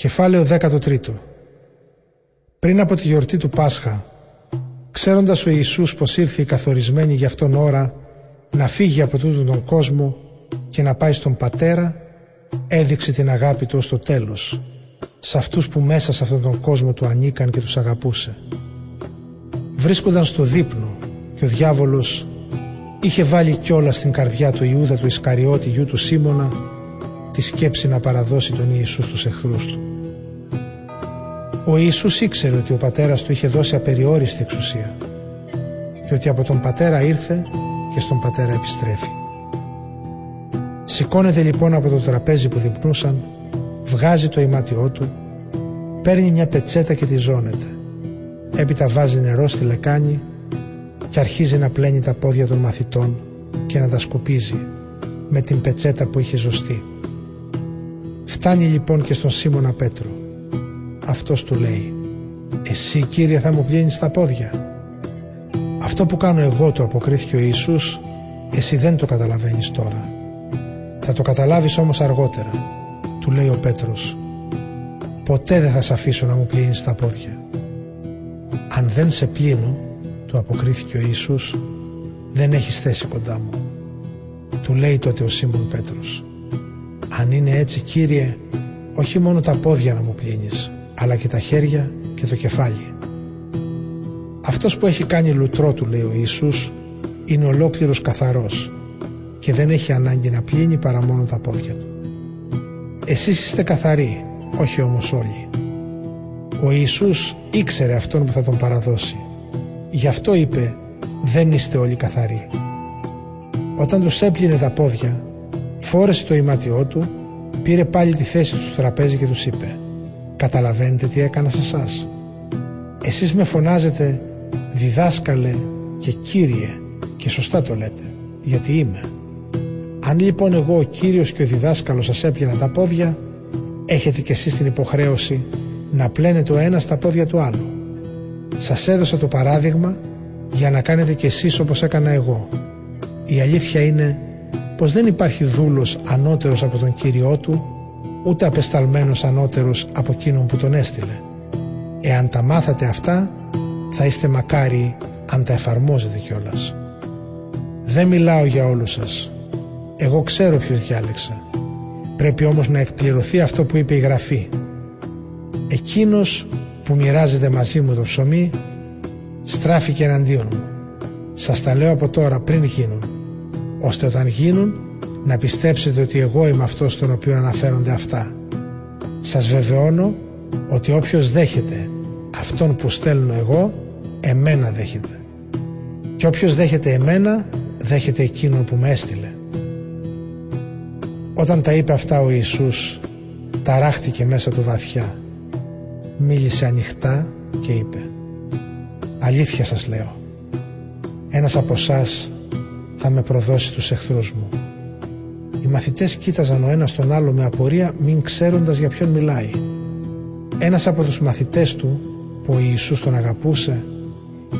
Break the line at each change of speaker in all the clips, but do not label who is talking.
Κεφάλαιο 13 Πριν από τη γιορτή του Πάσχα, ξέροντας ο Ιησούς πως ήρθε η καθορισμένη για αυτόν ώρα να φύγει από τούτον τον κόσμο και να πάει στον Πατέρα, έδειξε την αγάπη του ως το τέλος, σε αυτούς που μέσα σε αυτόν τον κόσμο του ανήκαν και τους αγαπούσε. Βρίσκονταν στο δείπνο και ο διάβολος είχε βάλει κιόλας στην καρδιά του Ιούδα του Ισκαριώτη γιού του Σίμωνα τη σκέψη να παραδώσει τον Ιησούς στους εχθρούς του. Ο Ιησούς ήξερε ότι ο πατέρας του είχε δώσει απεριόριστη εξουσία και ότι από τον πατέρα ήρθε και στον πατέρα επιστρέφει. Σηκώνεται λοιπόν από το τραπέζι που διπνούσαν, βγάζει το ημάτιό του, παίρνει μια πετσέτα και τη ζώνεται. Έπειτα βάζει νερό στη λεκάνη και αρχίζει να πλένει τα πόδια των μαθητών και να τα σκουπίζει με την πετσέτα που είχε ζωστεί. Φτάνει λοιπόν και στον Σίμωνα Πέτρο. Αυτός του λέει «Εσύ Κύριε θα μου πλύνεις τα πόδια». «Αυτό που κάνω εγώ» το αποκρίθηκε ο Ιησούς «Εσύ δεν το καταλαβαίνεις τώρα». «Θα το καταλάβεις όμως αργότερα» του λέει ο Πέτρος «Ποτέ δεν θα σε αφήσω να μου πλύνεις τα πόδια». «Αν δεν σε πλύνω» του αποκρίθηκε ο Ιησούς «Δεν έχεις θέση κοντά μου». Του λέει τότε ο Σίμων Πέτρος «Αν είναι έτσι Κύριε, όχι μόνο τα πόδια να μου πλύνεις, αλλά και τα χέρια και το κεφάλι». Αυτός που έχει κάνει λουτρό του λέει ο Ιησούς είναι ολόκληρος καθαρός και δεν έχει ανάγκη να πλύνει παρά μόνο τα πόδια του. Εσείς είστε καθαροί, όχι όμως όλοι. Ο Ιησούς ήξερε αυτόν που θα τον παραδώσει Γι' αυτό είπε «Δεν είστε όλοι καθαροί». Όταν τους έπλυνε τα πόδια, φόρεσε το ημάτιό του, πήρε πάλι τη θέση του στο τραπέζι και τους είπε «Καταλαβαίνετε τι έκανα σε εσάς. Εσείς με φωνάζετε διδάσκαλε και κύριε και σωστά το λέτε, γιατί είμαι. Αν λοιπόν εγώ ο κύριος και ο διδάσκαλος σας έπλυνα τα πόδια, έχετε κι εσείς την υποχρέωση να πλένετε ο ένας τα πόδια του άλλου. Σας έδωσα το παράδειγμα για να κάνετε κι εσείς όπως έκανα εγώ. Η αλήθεια είναι πως δεν υπάρχει δούλος ανώτερος από τον Κύριό του, ούτε απεσταλμένος ανώτερος από εκείνον που τον έστειλε. Εάν τα μάθατε αυτά, θα είστε μακάριοι αν τα εφαρμόζετε κιόλας. Δεν μιλάω για όλους σας. Εγώ ξέρω ποιος διάλεξα. Πρέπει όμως να εκπληρωθεί αυτό που είπε η Γραφή. Εκείνος που μοιράζεται μαζί μου το ψωμί στράφηκε εναντίον μου. Σας τα λέω από τώρα πριν γίνουν, ώστε όταν γίνουν να πιστέψετε ότι εγώ είμαι αυτός στον οποίο αναφέρονται αυτά. Σας βεβαιώνω ότι όποιος δέχεται αυτόν που στέλνω εγώ, εμένα δέχεται. Και όποιος δέχεται εμένα, δέχεται εκείνον που με έστειλε. Όταν τα είπε αυτά ο Ιησούς, ταράχτηκε μέσα του βαθιά μίλησε ανοιχτά και είπε «Αλήθεια σας λέω, ένας από εσάς θα με προδώσει τους εχθρούς μου». Οι μαθητές κοίταζαν ο ένας τον άλλο με απορία μην ξέροντας για ποιον μιλάει. Ένας από τους μαθητές του, που ο Ιησούς τον αγαπούσε,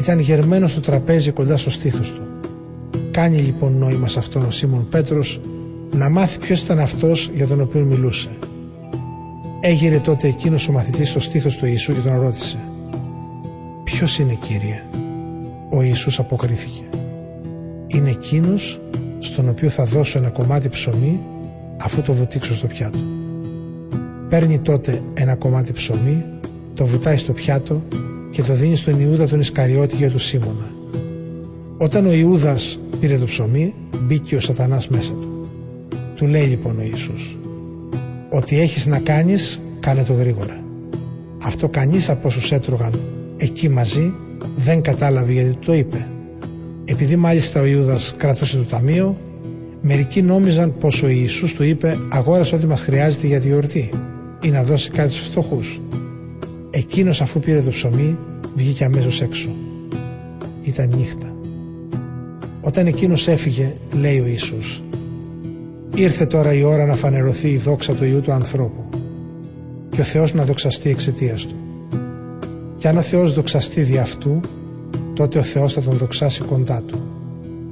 ήταν γερμένος στο τραπέζι κοντά στο στήθος του. Κάνει λοιπόν νόημα σε αυτόν ο Σίμων Πέτρος να μάθει ποιος ήταν αυτός για τον οποίο μιλούσε. Έγειρε τότε εκείνος ο μαθητής στο στήθος του Ιησού και τον ρώτησε «Ποιος είναι Κύριε» Ο Ιησούς αποκρίθηκε «Είναι εκείνος στον οποίο θα δώσω ένα κομμάτι ψωμί αφού το βουτήξω στο πιάτο». Παίρνει τότε ένα κομμάτι ψωμί, το βουτάει στο πιάτο και το δίνει στον Ιούδα τον Ισκαριώτη για του Σίμωνα. Όταν ο Ιούδας πήρε το ψωμί, μπήκε ο σατανάς μέσα του. Του λέει λοιπόν ο Ιησούς Ό,τι έχεις να κάνεις, κάνε το γρήγορα. Αυτό κανείς από όσους έτρωγαν εκεί μαζί δεν κατάλαβε γιατί το είπε. Επειδή μάλιστα ο Ιούδας κρατούσε το ταμείο, μερικοί νόμιζαν πως ο Ιησούς του είπε αγόρασε ό,τι μας χρειάζεται για τη γιορτή ή να δώσει κάτι στους φτωχούς. Εκείνος αφού πήρε το ψωμί βγήκε αμέσως έξω. Ήταν νύχτα. Όταν εκείνος έφυγε, λέει ο Ιησούς, Ήρθε τώρα η ώρα να φανερωθεί η δόξα του Ιού του ανθρώπου και ο Θεός να δοξαστεί εξαιτίας του. Και αν ο Θεός δοξαστεί δι' αυτού, τότε ο Θεός θα τον δοξάσει κοντά του.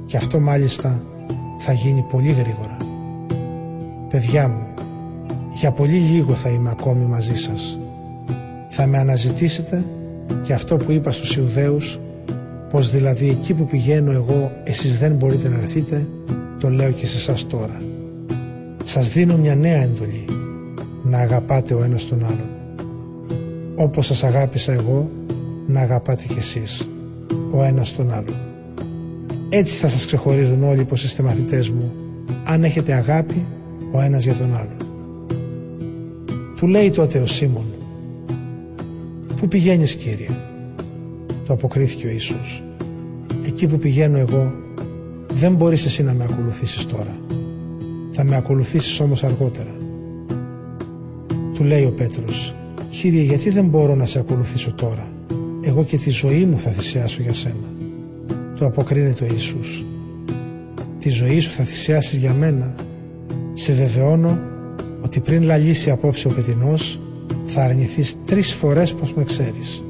Και αυτό μάλιστα θα γίνει πολύ γρήγορα. Παιδιά μου, Για πολύ λίγο θα είμαι ακόμη μαζί σας. Θα με αναζητήσετε και αυτό που είπα στους Ιουδαίους πως δηλαδή εκεί που πηγαίνω εγώ εσείς δεν μπορείτε να έρθετε το λέω και σε εσά τώρα. Σας δίνω μια νέα εντολή να αγαπάτε ο ένας τον άλλον. Όπως σας αγάπησα εγώ να αγαπάτε κι εσείς ο ένας τον άλλον. Έτσι θα σας ξεχωρίζουν όλοι πως είστε μαθητές μου αν έχετε αγάπη ο ένας για τον άλλον. Του λέει τότε ο Σίμων «Πού πηγαίνεις Κύριε» το αποκρίθηκε ο Ιησούς «Εκεί που πηγαίνω εγώ δεν μπορείς εσύ να με ακολουθήσεις τώρα θα με ακολουθήσεις όμως αργότερα» Του λέει ο Πέτρος «Κύριε γιατί δεν μπορώ να σε ακολουθήσω τώρα; Εγώ και τη ζωή μου θα θυσιάσω για σένα» Του αποκρίνεται ο Ιησούς. «Τη ζωή σου θα θυσιάσεις για μένα. Σε βεβαιώνω ότι πριν λαλήσει απόψε ο παιδινός θα αρνηθείς τρεις φορές πως με ξέρεις.